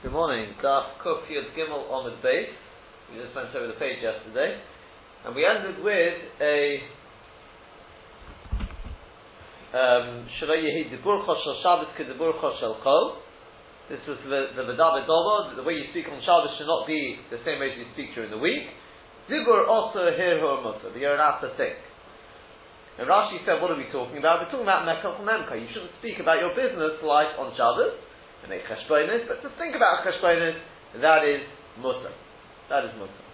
Good morning. Daf Kuf Yud Gimel on the base. We just went over the page yesterday, and we ended with a um, Yehi Dibur Shel Shabbos Kedibur Shel Chol. This was the the. The way you speak on Shabbos should not be the same way as you speak during the week. Dibur also here Mutter. You're allowed to think. And Rashi said, what are we talking about? We're talking about Mekach Memka. You shouldn't speak about your business life on Shabbos, and a cheshbonis, but to think about cheshbonis, that is mutter. That is mutter.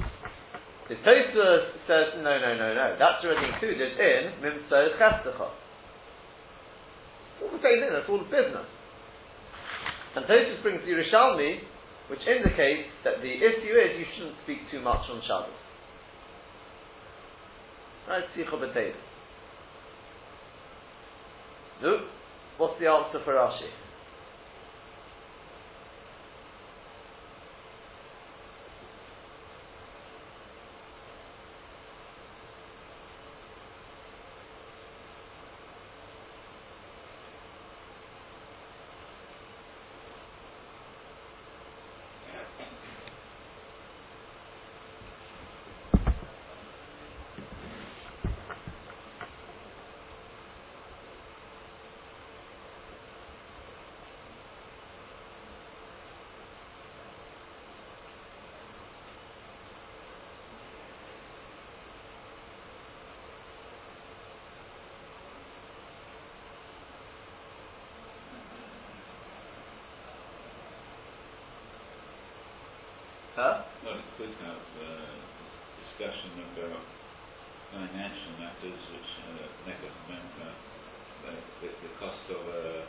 The Tosfos says, no, no, no, no. That's already included in Mimso Chestecha. It's all the same thing, that's all business. And Tosfos brings the Yerushalmi, which indicates that the issue is you shouldn't speak too much on Shabbos. Right, Sicha B'Teirah. No. What's the answer for Rashi? Huh? Well, it could have uh, discussion about financial matters, which uh, uh, the, the cost of a,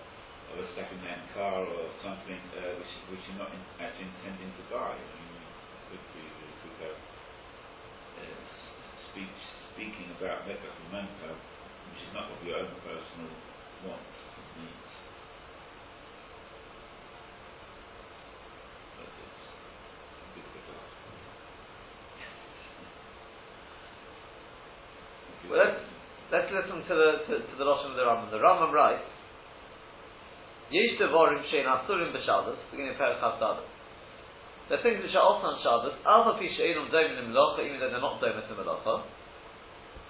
of a second-hand car or something uh, which, which you're not in, actually intending to buy. I mean, could be, could have uh, speech, speaking about Mekach which is not of your own personal wants and needs. Well, let's, let's listen to the to, to the Lashon of the Rambam. The Rambam writes, Yesh devorim shein asurim b'Shabbos, beginning of Perach The things which are also on Shabbos, alpha pi she'enum doim in melacha, even though they're not doim in melacha,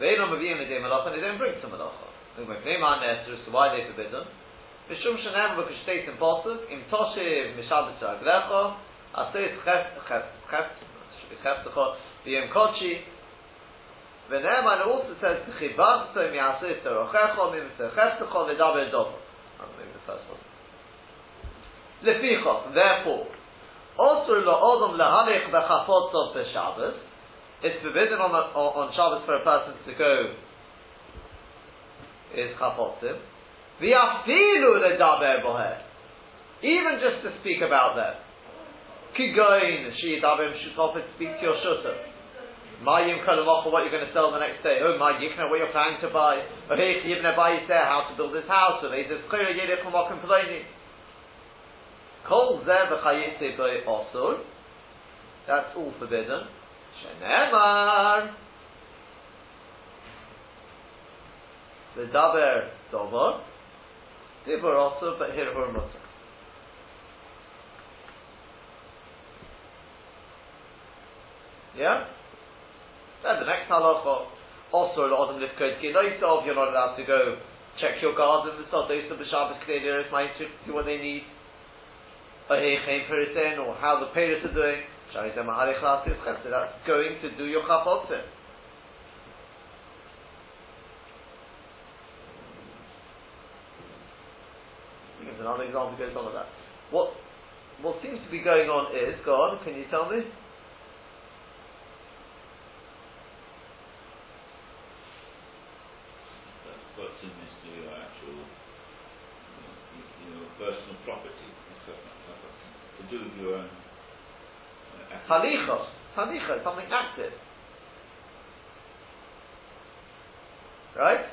ve'enum aviyim l'dei melacha, and they don't bring to melacha. Ne'man ne'esrus, why are they forbidden? Mishum shenem v'kush states in Pasuk, im toshiv mishabbos raglecha, asayit cheftecha, v'yem kochi, the Ne'eman also says, Chivachto mi'aseh terochecho mimsechestecho v'daber dovo. I'm maybe the first one. Lefichot, therefore, also la'odom lahalich b'chafotzov b'Shabbos, it's forbidden on, on, on Shabbos for a person to go is chafotzim. V'afilu ledaber boher. Even just to speak about them. Kigoin, she daber speak to your shusah. Mayim Kalamocha, what you're going to sell the next day. Oh, my Yikna, what you're planning to buy. Oh, hey, Yivna buy there, how to build this house. Oh, there's Chira Yedek Lamokim Peloni. Kol Zeh V'chayete B'y Osur. That's all forbidden. Shenemar. The Daber Dover. Dibur also, but here Mutter. Yeah? Then the next halacha, also the Adam Lifkod Giloisov, you're not allowed to go check your garden, the Sodos of the Shabbos K'neidiris, might see what they need. Or how the parents are doing. So that's going to do your chapotzim. Here's another example goes on with that. What what seems to be going on is, go on, can you tell me? Uh, your own. Halicha, halicha, something active. Right?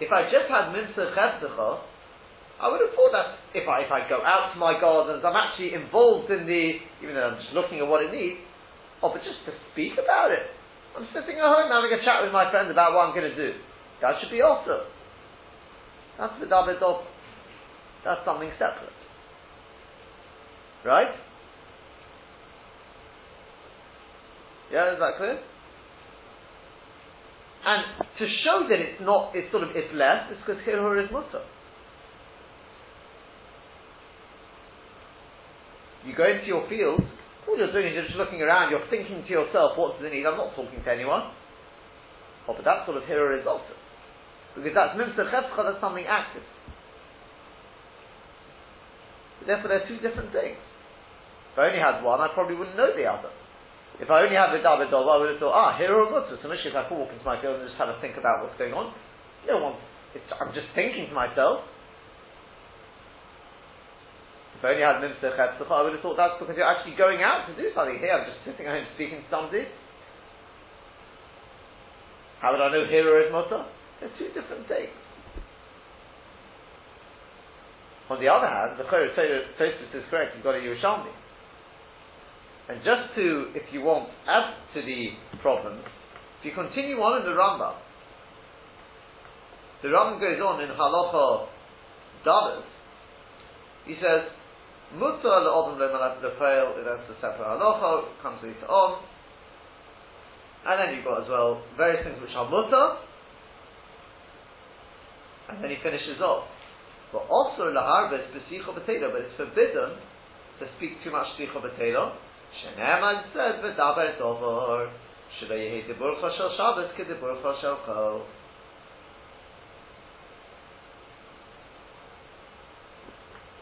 If I just had minsa chesdecha, I would have thought that if I if I go out to my gardens, I'm actually involved in the, even though I'm just looking at what it needs. Oh, but just to speak about it, I'm sitting at home having a chat with my friends about what I'm going to do. That should be awesome. That's the David That's something separate. Right? Yeah, is that clear? And to show that it's not, it's sort of, it's less, it's because Hirhur is mutter. You go into your field, all you're doing is you're just looking around, you're thinking to yourself, what does it need? I'm not talking to anyone. Oh, but that sort of Hirhur is also. Because that's Mimsa Chefcha, that's something active. Therefore, they're two different things. If I only had one, I probably wouldn't know the other. If I only had the David Dov, I would have thought, ah, here are Mutter. So if I could walk into my field and just kind of think about what's going on, you don't want, I'm just thinking to myself. If I only had Mimsa Chetzach, I would have thought that's because you're actually going out to do something. Here, I'm just sitting at home speaking to somebody. How would I know hero is Mutter? They're two different things. On the other hand, the Chayr Tosis is correct, you've got a Yerushalmi. And just to, if you want, add to the problem, if you continue on in the Rambam, the Rambam goes on in Halacha Davis, he says, Mutter le'odom le'malat le'fail, that's a separate halacha, comes later on. And then you've got as well various things which are mutter, and then he finishes off. But also laharbes b'sicha b'teila, but it's forbidden to speak too much sicha b'teila, Shenema says, "V'daber dovor shelo yehi deburcha shel Shabbos kedeburcha shel Kol."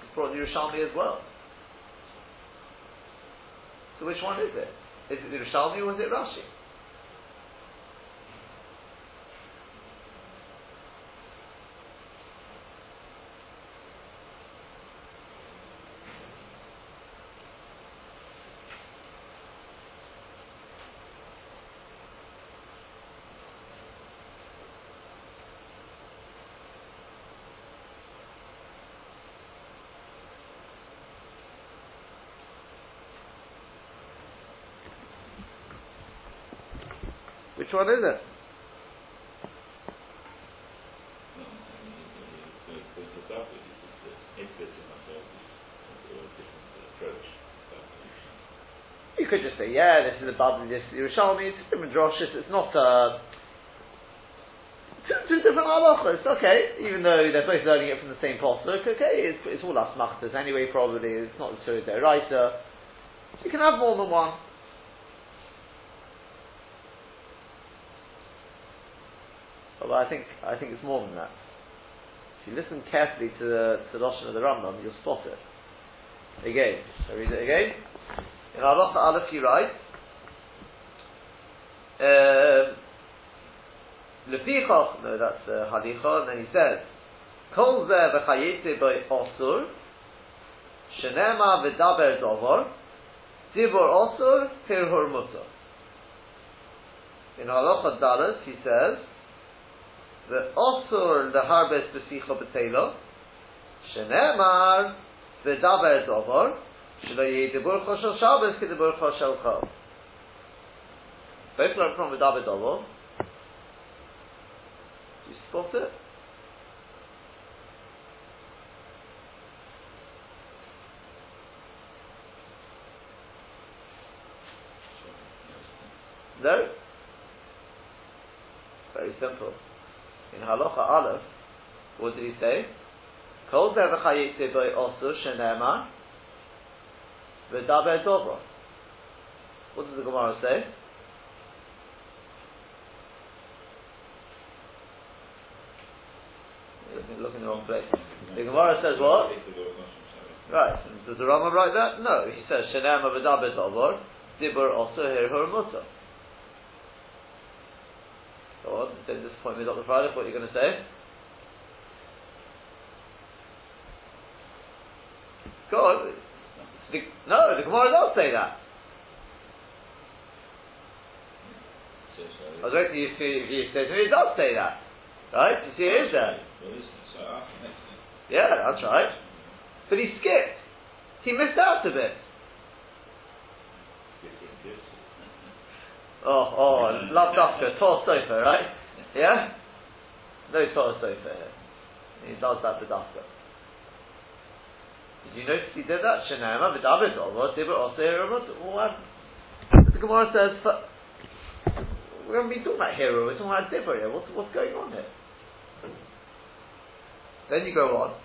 It's brought in Yerushalmi as well. So which one is it? Is it Yerushalmi or is it Rashi? Which one is it? You could just say, yeah, this is a Babli, this is Yerushalmi, it's different droshes, it's not uh, two, two different halachas, okay, even though they're both learning it from the same pasuk, okay, it's, it's all asmachtas anyway, probably, it's not the Surah Deraisa. You can have more than one. Well, I think I think it's more than that. If you listen carefully to the to of the Rambam, you'll spot it. Again, I read it again. In Halacha Aleph, he writes, um, Lefichach, no, that's uh, Halicha, and then he says, Kol ze v'chayete by osur, shenema v'daber dovar, dibor osur, tirhur mutar. In Halacha Dalet, he says, the osur the harbes besicha betelo, shenemar v'daber dovar, shelo yedibur choshel Shabbos kedibur choshel chol. Both learn from v'daber dovar. Do you spot it? No? Very simple in Halacha Aleph, what did he say? Kol zevachayitze by osu shenema v'daber dobro. What does the Gemara say? Looking, in the wrong place. The Gemara says what? Right. Does the Rama write that? No. He says shenema v'daber dobro. Dibur also hirhur mutter. Go on, don't disappoint me, Dr. Friday, what you're going to say. Go on. The, no, the Gemara does say that. I was waiting if you, if you said it does say that. Right? You see it is there. Yeah, that's right. But he skipped. He missed out a bit. Oh, oh, love dafka, Tor sofa, right? Yeah? No Tor sofa here. He does that with dafka. Did you notice he did that? Shenema, v'david, what did also what? The Gemara says, we haven't been talking about hero, we're talking about dibur here. What's, what's going on here? Then you go on.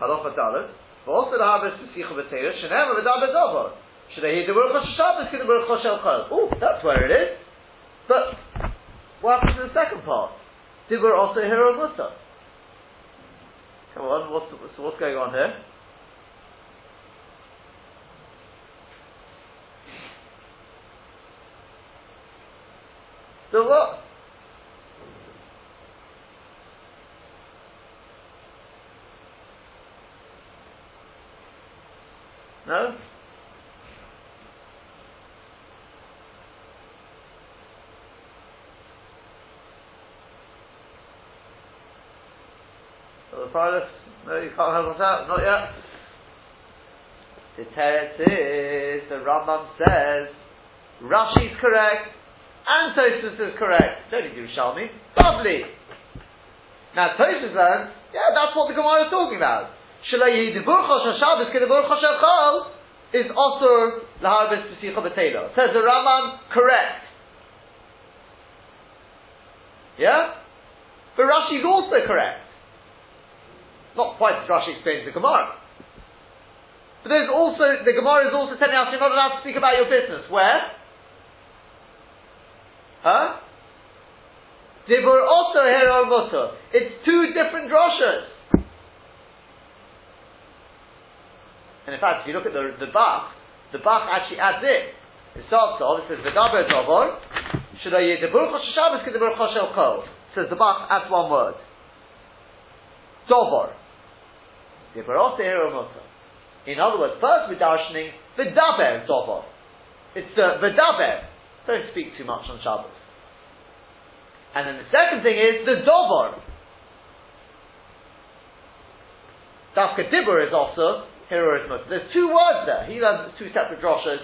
Halacha Dalet. Also the harvest Mesicha B'Teira, Shenem V'Daber Dover. Should I hear the Baruch HaShabbos, the Baruch HaShel Chol? Oh, that's where it is. But, what happens in the second part? Dibur also hero Musa. Come on, what's, so what's going on here? So what? No? So no, you can't help us out, not yet. The teretz is, the Rambam says, Rashi's correct, and Tosfos is correct. Don't need Yerushalmi. Lovely. Now Tosfos learns, yeah, that's what the Gemara is talking about. Shalai Yidibur Chosha Shabbos Kedibur Chosha Chol is also Laharbis Pesicha B'Telo. Says the Rambam, correct. Yeah? But Rashi is also correct. Not quite as Rashi explains the Gemara. But there's also, the Gemara is also telling us you're not allowed to speak about your business. Where? Huh? Dibur also hero mutter. It's two different droshes. And in fact, if you look at the the Bach, the Bach actually adds in. It starts off, it says Dovor, should I Dibur Chosh Shabbos. Says the Bach adds one word. Hero mutter. In other words, first we're darshaning V'daber Dovor. It's uh, the V'daber. Don't speak too much on Shabbos. And then the second thing is the Dovar. Dafka Dibur is also Heroismus. There's two words there. He learns two separate droshes.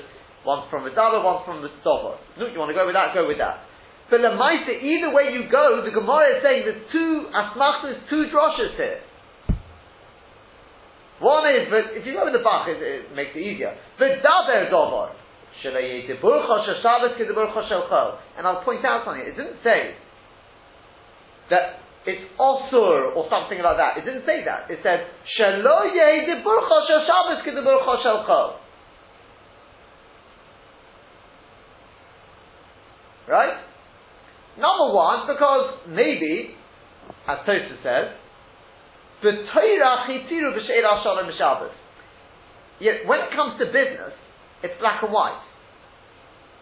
One's from the Davar, one's from the Dovar. Look, you want to go with that? Go with that. But the Lamaisa, either way you go, the Gemara is saying there's two Asmachtas, two droshes here. One is, but if you go with the Bach, it, it makes it easier. Davar Dovar. And I'll point out something. It It didn't say that it's osur or something like that. It didn't say that. It said shelo Shabbos Right? Number one, because maybe, as Tosa says, Yet when it comes to business, it's black and white.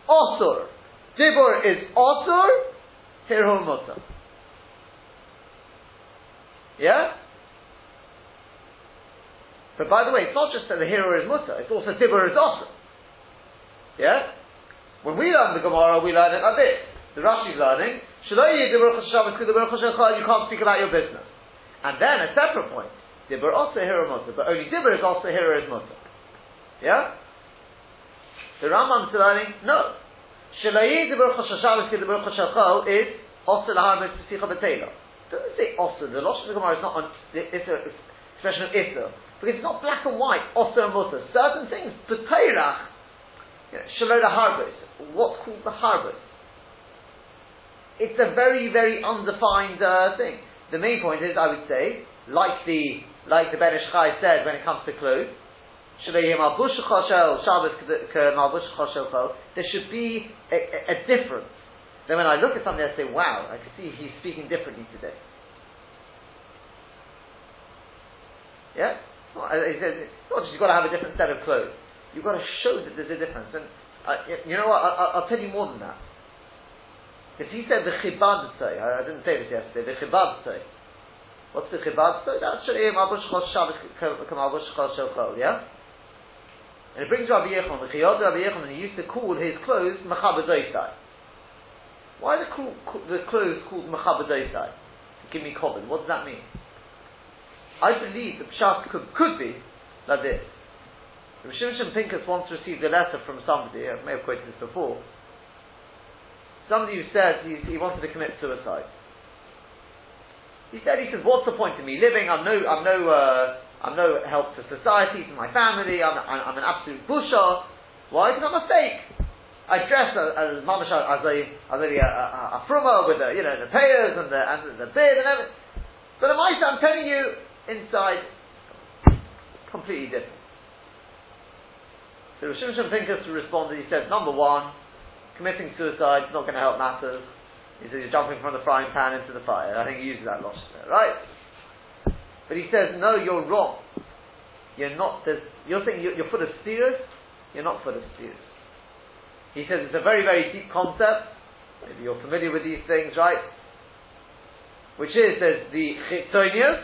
Osur. Dibur is Osur, Tirhul Mutter. Yeah? But by the way, it's not just that the hero is Mutter, it's also Dibur is Osur. Yeah? When we learn the Gemara, we learn it like this. The Rashi is learning, you can't speak about your business. And then a separate point, Dibur also hero Mutter, but only Dibur is also hero is Mutter. Yeah? The Rambam is learning, no. HaShabbos ke de Baruch HaShalchol is Osir Lahar Mitzvah B'Teila. Doesn't say Osir. The Losh of the Gemara is not on, an expression of Isser. Because it's not black and white, Osir and Mutter. Certain things, B'Teirach, you know, Shalom Harbos. What's called the Harbos? It's a very, very undefined uh, thing. The main point is, I would say, like the like the Ben Ish Chai said when it comes to clothes, there should be a, a, a, difference. Then when I look at something, I say, wow, I can see he's speaking differently today. Yeah? He says, not just you've got to have a different set of clothes. You've got to show that there's a difference. And uh, you know what? I, will tell you more than that. If he said the chibad say, I, I didn't say this yesterday, the chibad say. What's the chibad say? That's Shalem Abush Chol Shabbos Shel yeah? And it brings Rabbi Yechon, the Chiyot Rabbi Yechon, and he used to call his clothes Mechabadoisai. Why the, the clothes called Mechabadoisai? Give me common. What does that mean? I believe the Pshat could, could be like this. If Shimshon Pinkus once received a letter from somebody, I may have quoted this before, somebody who says he, he wanted to commit suicide. He said, he says, what's the point of me living? I'm no, I'm no, uh, I'm no help to society, to my family, I'm, I'm, an absolute busher. Why? Because I'm a fake. I dress as, mamash as a as a, a, a, a fruma with the you know the payers and the and the beard and everything. But the I'm telling you, inside, completely different. So Rosh Hashanah Pinkus responded. He said, number one, committing suicide is not going to help matters. He says you're jumping from the frying pan into the fire. I think he uses that there, right? But he says, no, you're wrong. You're not. You're saying you're, you're full of steers. You're not full of steers. He says it's a very, very deep concept. Maybe you're familiar with these things, right? Which is there's the chitzonius,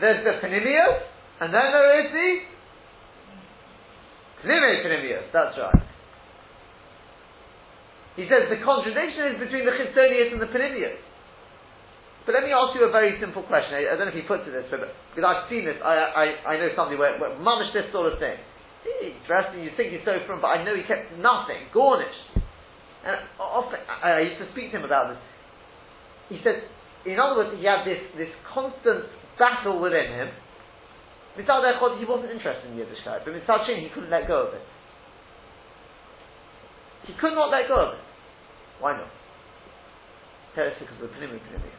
there's the panimius, and then there is the panimius. That's right. He says the contradiction is between the chitzonius and the panimius. But let me ask you a very simple question. I, I don't know if he puts it this, but because I've seen this, I, I, I know somebody where, where this sort of thing. And you think he's so from, but I know he kept nothing, garnished. And often, I used to speak to him about this. He said, in other words, he had this, this constant battle within him. He wasn't interested in Yiddishkeit, but Mitzad Shin, he couldn't let go of it. He could not let go of it. Why not? Because of the Pnimi Pnimi.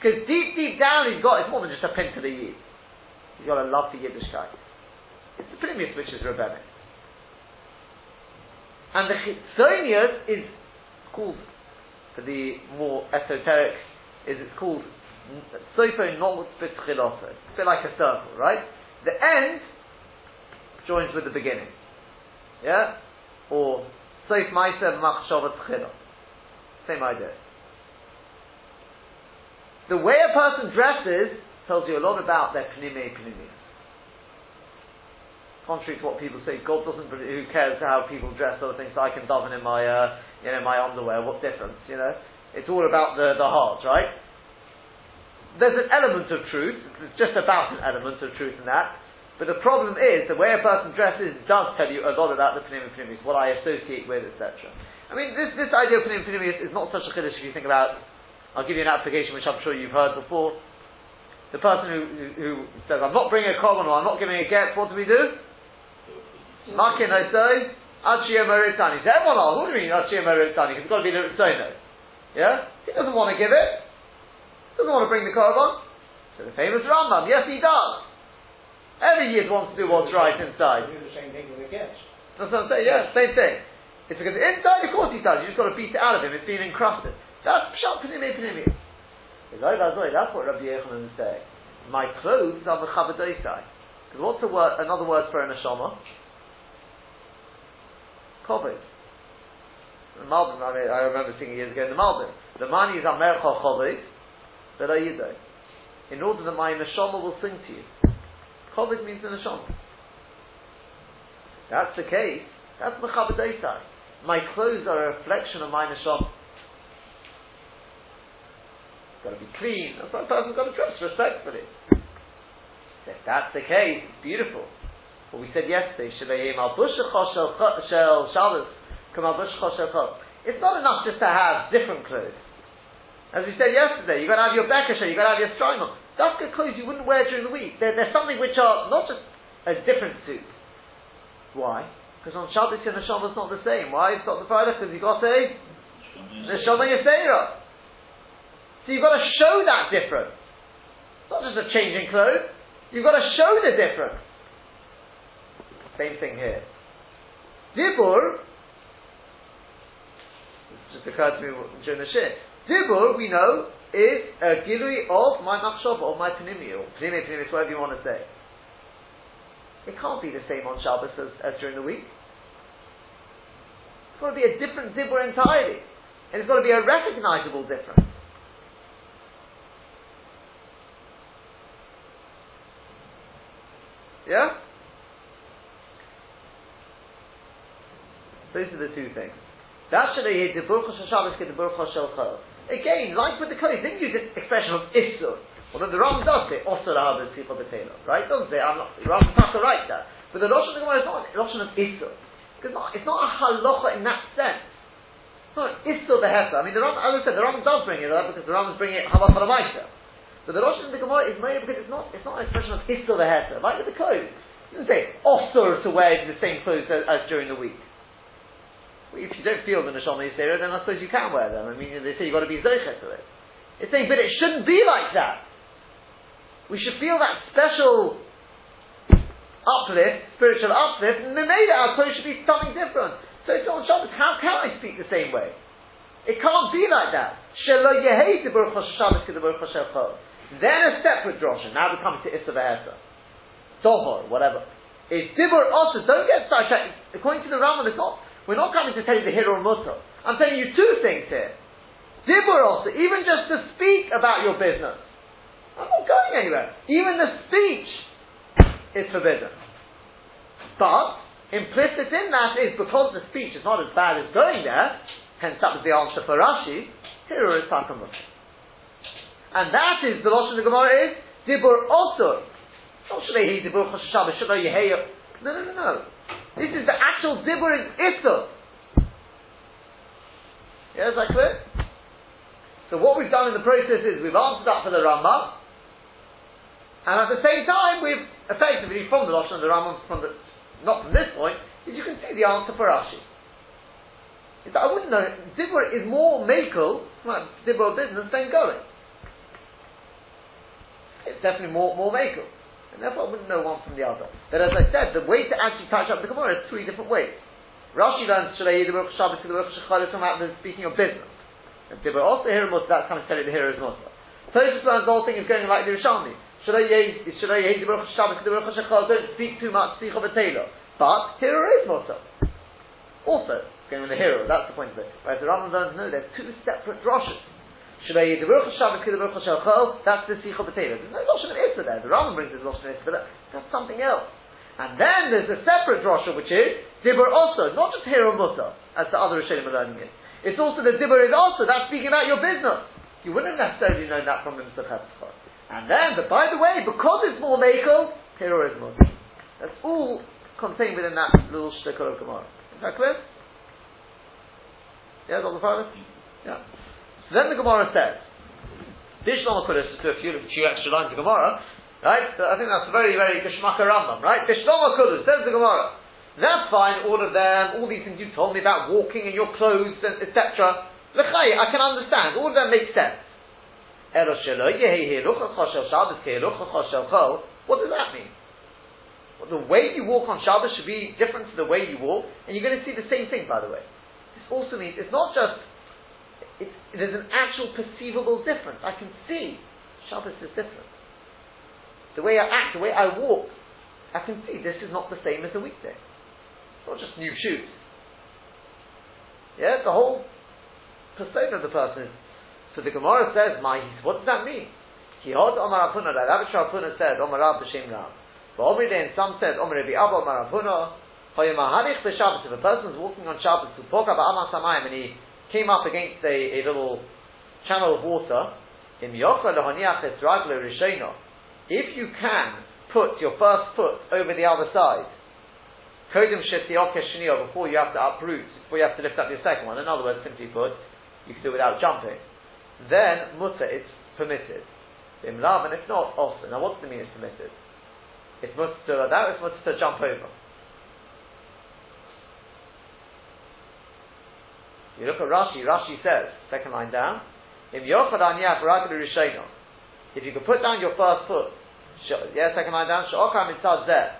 Because deep, deep down he's got, it's more than just a pin to the Yid. He's got a love for Yiddishkeit. It's the Primus which is rabbinic. And the Chitzonius is called, for the more esoteric, is it's called Sofo Not B'Tchiloso. It's a bit like a circle, right? The end joins with the beginning. Yeah? Or Same idea. The way a person dresses tells you a lot about their pnime pnimi. Contrary to what people say, God doesn't. Who cares how people dress? Other things. So I can daven in my, uh, you know, my underwear. What difference? You know, it's all about the the heart, right? There's an element of truth. It's just about an element of truth in that. But the problem is the way a person dresses does tell you a lot about the pnimi pnimi, what I associate with, etc. I mean, this this idea of pnimi pnimi is, is not such a chiddush if you think about I'll give you an application which I'm sure you've heard before. The person who, who, says, I'm not bringing a korban or I'm not giving a get, what do we do? Makin Osoi, Achia Meritani. So everyone asks, what do you mean Achia Meritani? Because it's got to be the Ritzono. Yeah? He doesn't want to give it. Doesn't want to bring the korban. So the famous Rambam, yes he does. Every Yid wants to do what's right inside. Do the same thing with the guest. That's what I'm saying, yeah, same thing. It's because inside, of course he does, you just got to beat it out of him, it's been encrusted. That's pshat pnimi pnimi. That's what Rabbi Yechanan is saying. My clothes are mechabadoisai. Because what's a word, another word for a neshama? Kovod. The Malbim, I, mean, I remember singing years ago in the Malbim. The money is amercha chovod, but ayido. In order that my neshama will sing to you. Kovod means the neshama. That's the case. That's mechabadoisai. My clothes are a reflection of my neshama got to be clean. A person's got to dress respectfully. If that's the case, it's beautiful. What we said yesterday, It's not enough just to have different clothes. As we said yesterday, you've got to have your bekasha, you've got to have your stroimah. That's clothes you wouldn't wear during the week. They're, they're something which are not just a different suit. Why? Because on Shabbos and the Shabbos not the same. Why? It's not the Friday because you got a the Shama Yisera. So you've got to show that difference. Not just a change in clothes. You've got to show the difference. Same thing here. Dibur, just occurred to me during the shit. Dibur, we know, is a gilui of my machshava, of my panimi, or panimi, panimi, whatever you want to say. It can't be the same on Shabbos as, as during the week. It's got to be a different dibur entirely. And it's got to be a recognizable difference. Yeah? Those are the two things. Again, like with the code, didn't use the expression of isur. Although the Ram does say osur habes sicha betela, right? Doesn't say I'm not. The Ram not right there, but the Rosh Hashanah is not a Rosh of isur because it's not a halacha in that sense. It's not isur the hesa. I mean, the Ram, as I said, the Ram does bring it up because the Ram is bringing it halacha the but the Rosh in the Gemara is made because it's not it's not an expression of histor the heter, like with the clothes. It doesn't say osur to wear the same clothes as, as during the week. If you don't feel the Neshama Yisera, then I suppose you can wear them. I mean, they say you've got to be Zoichet to it. It's saying, but it shouldn't be like that. We should feel that special uplift, spiritual uplift, and maybe our Torah should be something different. So it's on Shabbos, how can I speak the same way? It can't be like that. Then a separate drosha. Now we come to Issa Behesa. Dohor, whatever. Is Dibur also, don't get sidetracked. According to the Rambam, it's not, we're not coming to tell you the hero mutter. I'm telling you two things here. Dibur also, even just to speak about your business. I'm not going anywhere. Even the speech is forbidden. But, implicit in that is because the speech is not as bad as going there, hence that was the answer for Rashi, here is Takamus. And that is, the Lashon of the Gemara is, Dibur Osur. Not Shalei Dibur Choshabbos, Shalei Yeheya. No, no, no, no. This is the actual Dibur is Isur. Yeah, is that clear? So what we've done in the process is we've answered that for the Rambam, and at the same time we've effectively, from the Lashon of the Rambam, from the, not from this point, is you can see the answer for Rashi. I wouldn't know, Dibur is more makel, like Dibur business, than going. It's definitely more, more makel. And therefore I wouldn't know one from the other. But as I said, the way to actually touch up the Gemara is three different ways. Rashi learns Shalei Dibur Shabbos Dibur Shechal about speaking of business. And Dibur also here Musa, that's coming to tell you the hero is Musa. Tosfos learns the whole thing is going like the Rishonim. Shalei Dibur Shabbos the Dibur Shechal, don't speak too much, speak of a tailor. But hero is Musa. Also, going with the hero. That's the point of it. Whereas the Rambam learns, no, they're two separate droshes. That's the Sikha Potato. There's no Lashon Issa there. The Rambam brings his Lashon Issa, but that's something else. And then there's a separate drosha, which is Dibur also, not just here hero Mutter, as the other Rishonim are learning it. It's also the Dibur is also, that's speaking about your business. You wouldn't have necessarily known that from the Misachah And then, but by the way, because it's more Mekel, hero is Mutter. That's all contained within that little Shtekor of Gemara. Is that clear? Yeah, the Father? Yeah. Then the Gemara says, Bishlama Kodesh is to a few, few extra lines of Gemara, right? So I think that's very, very Geshmaka Rambam, right? Bishlama Kodesh, says the Gemara. That's fine, all of them, all these things you told me about walking in your clothes, etc. L'chai, I can understand, all of them make sense. What does that mean? Well, the way you walk on Shabbos should be different to the way you walk, and you're going to see the same thing, by the way This also means it's not just, it's, there's an actual perceivable difference. I can see Shabbos is different. The way I act, the way I walk, I can see this is not the same as a weekday. It's not just new shoes. Yeah, the whole persona of the person is. So the Gemara says, "My, what does that mean?" He heard Omar Apuna, that Rabbi Shalpuna said, Omar Rab B'Shem Ram. But Omri Day, some said, Omar Rabbi Abba Omar Apuna, if a person is walking on Shabbos to about Amas Samayim and he came up against a, a little channel of water, if you can put your first foot over the other side, before you have to uproot, before you have to lift up your second one, in other words, simply put, you can do it without jumping, then mutter, it's permitted. And if not, also. Now what does it mean it's permitted? It's mutter to that, it's mutter to jump over. You look at Rashi, Rashi says, second line down, If you could put down your first foot, yeah, second line down, Sha'okar mitzad zeh,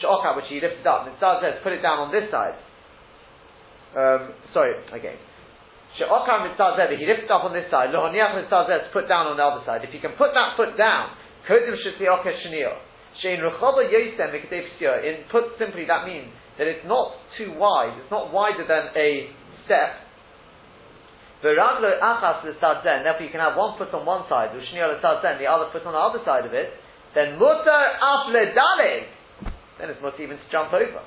Sha'okar, which he lifted up, mitzad zeh, put it down on this side. Um, sorry, again. Sha'okar mitzad zeh, he lifted up on this side, Lohoniach mitzad zeh, put down on the other side. If you can put that foot down, Kodim shetiokar sheniyah, Shein Rechoba Yosem In put simply, that means that it's not too wide. It's not wider than a step. V'raglo achas l'sadzen, therefore you can have one foot on one side, u'shniyah l'sadzen, the other foot on the other side of it, then mutar af ledaleg, then it's mutar even to jump over.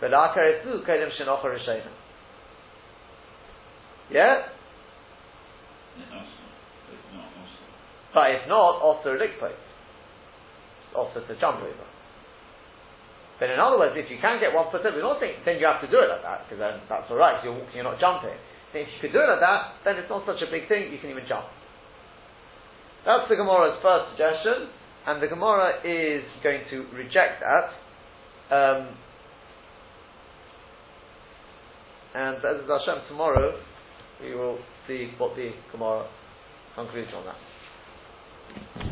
V'lakar esu kedem shenocha rishayim. Yeah? But if not, also likpot. Also to jump over. But in other words, if you can get one foot over, not saying then you have to do it like that, because then that's alright, you're walking, you're not jumping. If you could do it like that, then it's not such a big thing, you can even jump. That's the Gemara's first suggestion, and the Gemara is going to reject that. Um, And as Hashem, tomorrow we will see what the Gemara concludes on that.